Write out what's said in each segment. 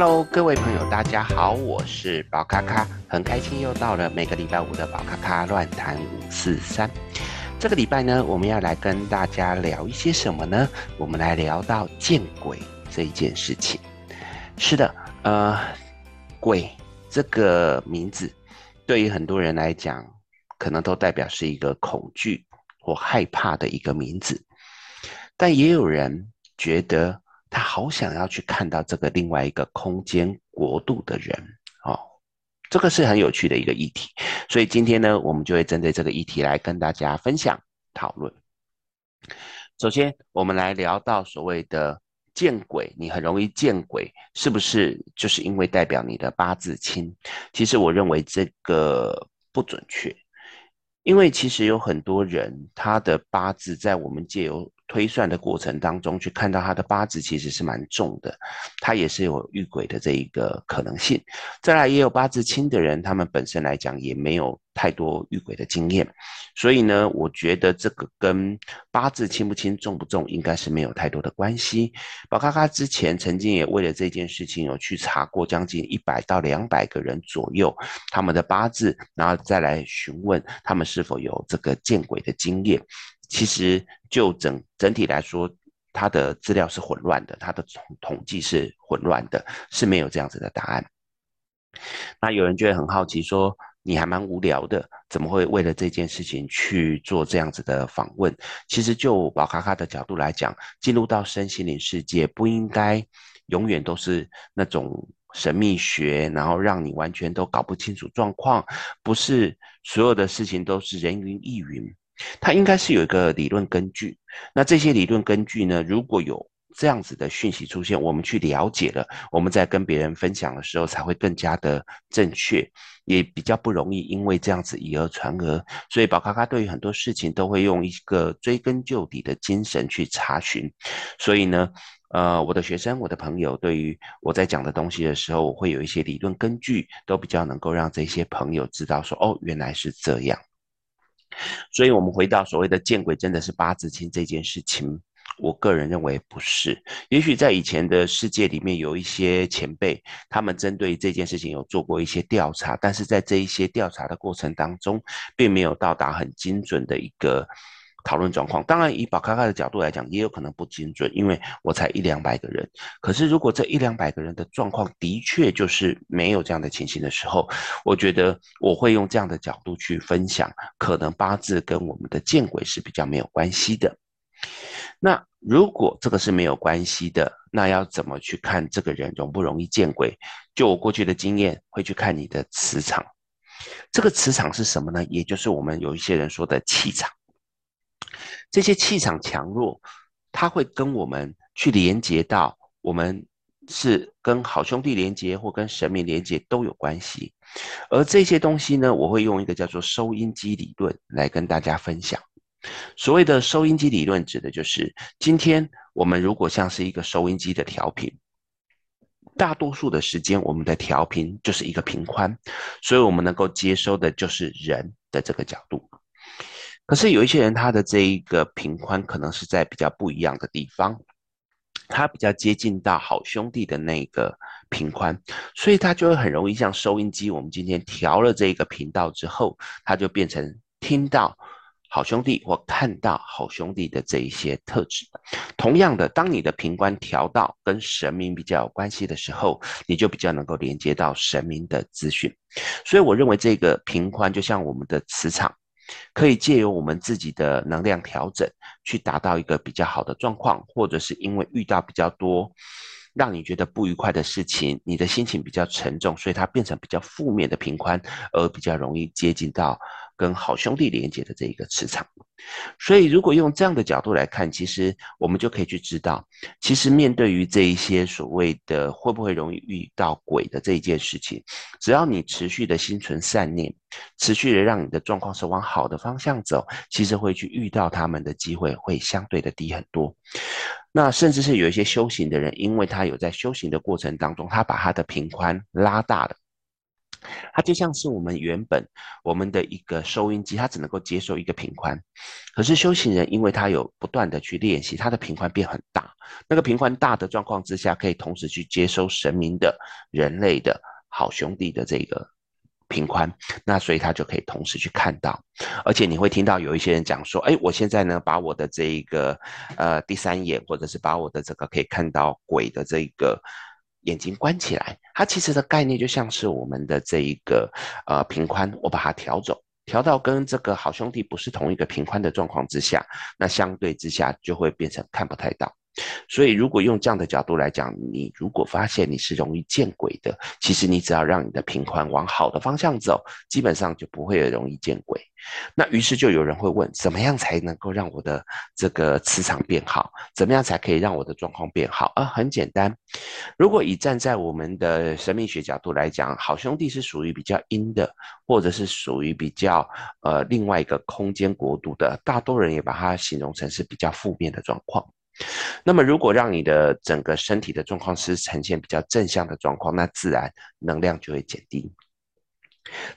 Hello，各位朋友，大家好，我是宝咖咖，很开心又到了每个礼拜五的宝咖咖乱谈五四三。这个礼拜呢，我们要来跟大家聊一些什么呢？我们来聊到见鬼这一件事情。是的，呃，鬼这个名字，对于很多人来讲，可能都代表是一个恐惧或害怕的一个名字，但也有人觉得。他好想要去看到这个另外一个空间国度的人哦，这个是很有趣的一个议题。所以今天呢，我们就会针对这个议题来跟大家分享讨论。首先，我们来聊到所谓的见鬼，你很容易见鬼，是不是就是因为代表你的八字轻？其实我认为这个不准确，因为其实有很多人他的八字在我们借由推算的过程当中，去看到他的八字其实是蛮重的，他也是有遇鬼的这一个可能性。再来也有八字轻的人，他们本身来讲也没有太多遇鬼的经验，所以呢，我觉得这个跟八字轻不轻、重不重，应该是没有太多的关系。宝咖咖之前曾经也为了这件事情有去查过将近一百到两百个人左右他们的八字，然后再来询问他们是否有这个见鬼的经验。其实就整整体来说，它的资料是混乱的，它的统统计是混乱的，是没有这样子的答案。那有人就会很好奇，说你还蛮无聊的，怎么会为了这件事情去做这样子的访问？其实就宝咖咖的角度来讲，进入到身心灵世界，不应该永远都是那种神秘学，然后让你完全都搞不清楚状况，不是所有的事情都是人云亦云。它应该是有一个理论根据，那这些理论根据呢，如果有这样子的讯息出现，我们去了解了，我们在跟别人分享的时候才会更加的正确，也比较不容易因为这样子以讹传讹。所以宝咖咖对于很多事情都会用一个追根究底的精神去查询。所以呢，呃，我的学生、我的朋友对于我在讲的东西的时候，我会有一些理论根据，都比较能够让这些朋友知道说，哦，原来是这样。所以，我们回到所谓的见鬼，真的是八字清这件事情，我个人认为不是。也许在以前的世界里面，有一些前辈，他们针对这件事情有做过一些调查，但是在这一些调查的过程当中，并没有到达很精准的一个。讨论状况，当然以宝咖咖的角度来讲，也有可能不精准，因为我才一两百个人。可是如果这一两百个人的状况的确就是没有这样的情形的时候，我觉得我会用这样的角度去分享，可能八字跟我们的见鬼是比较没有关系的。那如果这个是没有关系的，那要怎么去看这个人容不容易见鬼？就我过去的经验，会去看你的磁场。这个磁场是什么呢？也就是我们有一些人说的气场。这些气场强弱，它会跟我们去连接到，我们是跟好兄弟连接或跟神明连接都有关系。而这些东西呢，我会用一个叫做收音机理论来跟大家分享。所谓的收音机理论，指的就是今天我们如果像是一个收音机的调频，大多数的时间我们的调频就是一个频宽，所以我们能够接收的就是人的这个角度。可是有一些人，他的这一个频宽可能是在比较不一样的地方，他比较接近到好兄弟的那个频宽，所以他就会很容易像收音机，我们今天调了这个频道之后，他就变成听到好兄弟或看到好兄弟的这一些特质。同样的，当你的频宽调到跟神明比较有关系的时候，你就比较能够连接到神明的资讯。所以我认为这个频宽就像我们的磁场。可以借由我们自己的能量调整，去达到一个比较好的状况，或者是因为遇到比较多让你觉得不愉快的事情，你的心情比较沉重，所以它变成比较负面的平宽，而比较容易接近到跟好兄弟连接的这一个磁场。所以，如果用这样的角度来看，其实我们就可以去知道，其实面对于这一些所谓的会不会容易遇到鬼的这一件事情，只要你持续的心存善念，持续的让你的状况是往好的方向走，其实会去遇到他们的机会会相对的低很多。那甚至是有一些修行的人，因为他有在修行的过程当中，他把他的平宽拉大了。它就像是我们原本我们的一个收音机，它只能够接受一个频宽。可是修行人，因为他有不断的去练习，他的频宽变很大。那个频宽大的状况之下，可以同时去接收神明的、人类的好兄弟的这个频宽。那所以他就可以同时去看到。而且你会听到有一些人讲说：“哎，我现在呢，把我的这一个呃第三眼，或者是把我的这个可以看到鬼的这个。”眼睛关起来，它其实的概念就像是我们的这一个呃平宽，我把它调走，调到跟这个好兄弟不是同一个平宽的状况之下，那相对之下就会变成看不太到。所以，如果用这样的角度来讲，你如果发现你是容易见鬼的，其实你只要让你的平宽往好的方向走，基本上就不会容易见鬼。那于是就有人会问，怎么样才能够让我的这个磁场变好？怎么样才可以让我的状况变好？啊，很简单，如果以站在我们的神秘学角度来讲，好兄弟是属于比较阴的，或者是属于比较呃另外一个空间国度的，大多人也把它形容成是比较负面的状况。那么，如果让你的整个身体的状况是呈现比较正向的状况，那自然能量就会减低。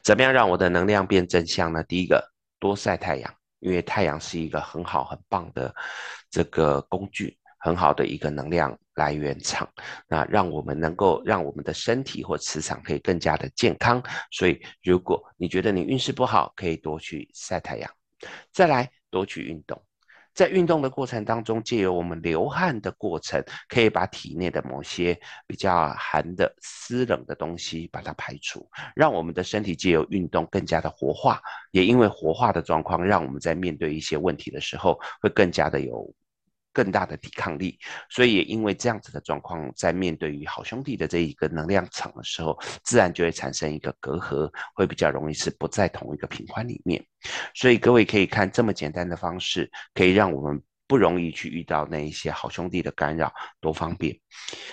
怎么样让我的能量变正向呢？第一个，多晒太阳，因为太阳是一个很好很棒的这个工具，很好的一个能量来源场。那让我们能够让我们的身体或磁场可以更加的健康。所以，如果你觉得你运势不好，可以多去晒太阳，再来多去运动。在运动的过程当中，借由我们流汗的过程，可以把体内的某些比较寒的湿冷的东西把它排除，让我们的身体借由运动更加的活化。也因为活化的状况，让我们在面对一些问题的时候，会更加的有。更大的抵抗力，所以也因为这样子的状况，在面对于好兄弟的这一个能量场的时候，自然就会产生一个隔阂，会比较容易是不在同一个频宽里面。所以各位可以看这么简单的方式，可以让我们。不容易去遇到那一些好兄弟的干扰，多方便。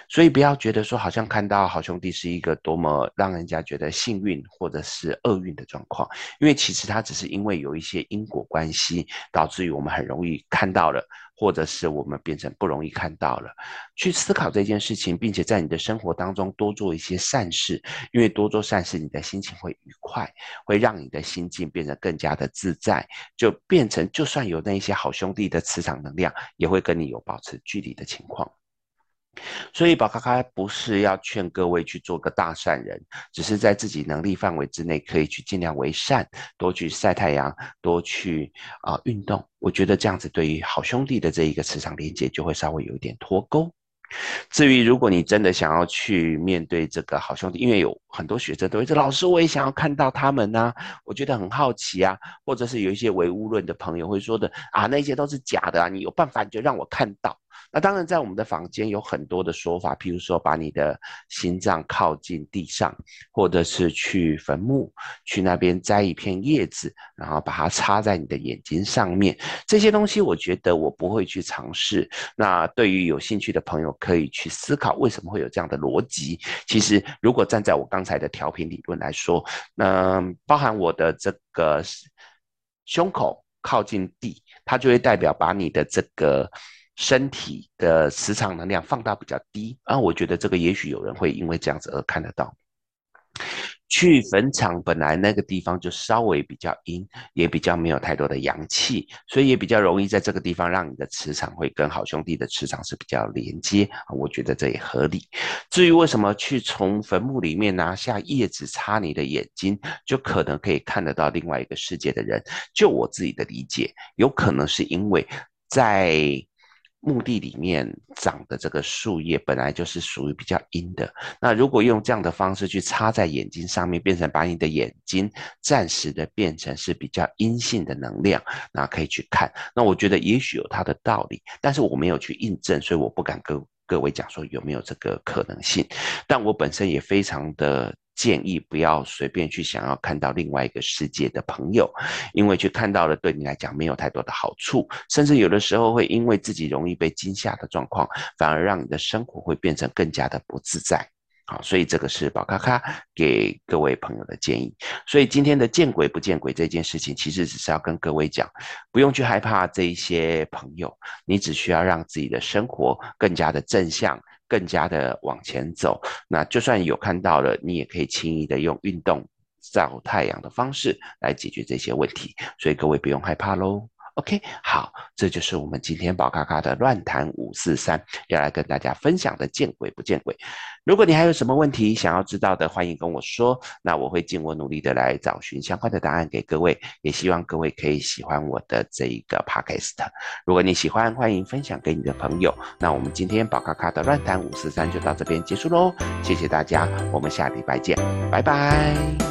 所以不要觉得说好像看到好兄弟是一个多么让人家觉得幸运或者是厄运的状况，因为其实它只是因为有一些因果关系，导致于我们很容易看到了，或者是我们变成不容易看到了。去思考这件事情，并且在你的生活当中多做一些善事，因为多做善事，你的心情会愉快，会让你的心境变得更加的自在，就变成就算有那一些好兄弟的磁场能量，也会跟你有保持距离的情况。所以宝咖咖不是要劝各位去做个大善人，只是在自己能力范围之内，可以去尽量为善，多去晒太阳，多去啊、运动。我觉得这样子对于好兄弟的这一个磁场连接就会稍微有一点脱钩。至于如果你真的想要去面对这个好兄弟，因为有很多学生都会说：“老师，我也想要看到他们啊，我觉得很好奇啊。”或者是有一些唯物论的朋友会说的：“啊，那些都是假的啊，你有办法你就让我看到。”那当然，在我们的房间有很多的说法，譬如说把你的心脏靠近地上，或者是去坟墓，去那边摘一片叶子，然后把它插在你的眼睛上面。这些东西，我觉得我不会去尝试。那对于有兴趣的朋友，可以去思考为什么会有这样的逻辑。其实，如果站在我刚才的调频理论来说，那包含我的这个胸口靠近地，它就会代表把你的这个。身体的磁场能量放大比较低啊，我觉得这个也许有人会因为这样子而看得到。去坟场本来那个地方就稍微比较阴，也比较没有太多的阳气，所以也比较容易在这个地方让你的磁场会跟好兄弟的磁场是比较连接啊，我觉得这也合理。至于为什么去从坟墓里面拿下叶子擦你的眼睛，就可能可以看得到另外一个世界的人，就我自己的理解，有可能是因为在。墓地里面长的这个树叶本来就是属于比较阴的，那如果用这样的方式去插在眼睛上面，变成把你的眼睛暂时的变成是比较阴性的能量，那可以去看。那我觉得也许有它的道理，但是我没有去印证，所以我不敢跟各位讲说有没有这个可能性。但我本身也非常的。建议不要随便去想要看到另外一个世界的朋友，因为去看到了对你来讲没有太多的好处，甚至有的时候会因为自己容易被惊吓的状况，反而让你的生活会变成更加的不自在。好，所以这个是宝咖咖给各位朋友的建议。所以今天的见鬼不见鬼这件事情，其实只是要跟各位讲，不用去害怕这一些朋友，你只需要让自己的生活更加的正向，更加的往前走。那就算有看到了，你也可以轻易的用运动照太阳的方式来解决这些问题。所以各位不用害怕喽。OK，好，这就是我们今天宝咖咖的乱谈五四三要来跟大家分享的见鬼不见鬼。如果你还有什么问题想要知道的，欢迎跟我说，那我会尽我努力的来找寻相关的答案给各位。也希望各位可以喜欢我的这一个 Podcast。如果你喜欢，欢迎分享给你的朋友。那我们今天宝咖咖的乱谈五四三就到这边结束喽，谢谢大家，我们下礼拜见，拜拜。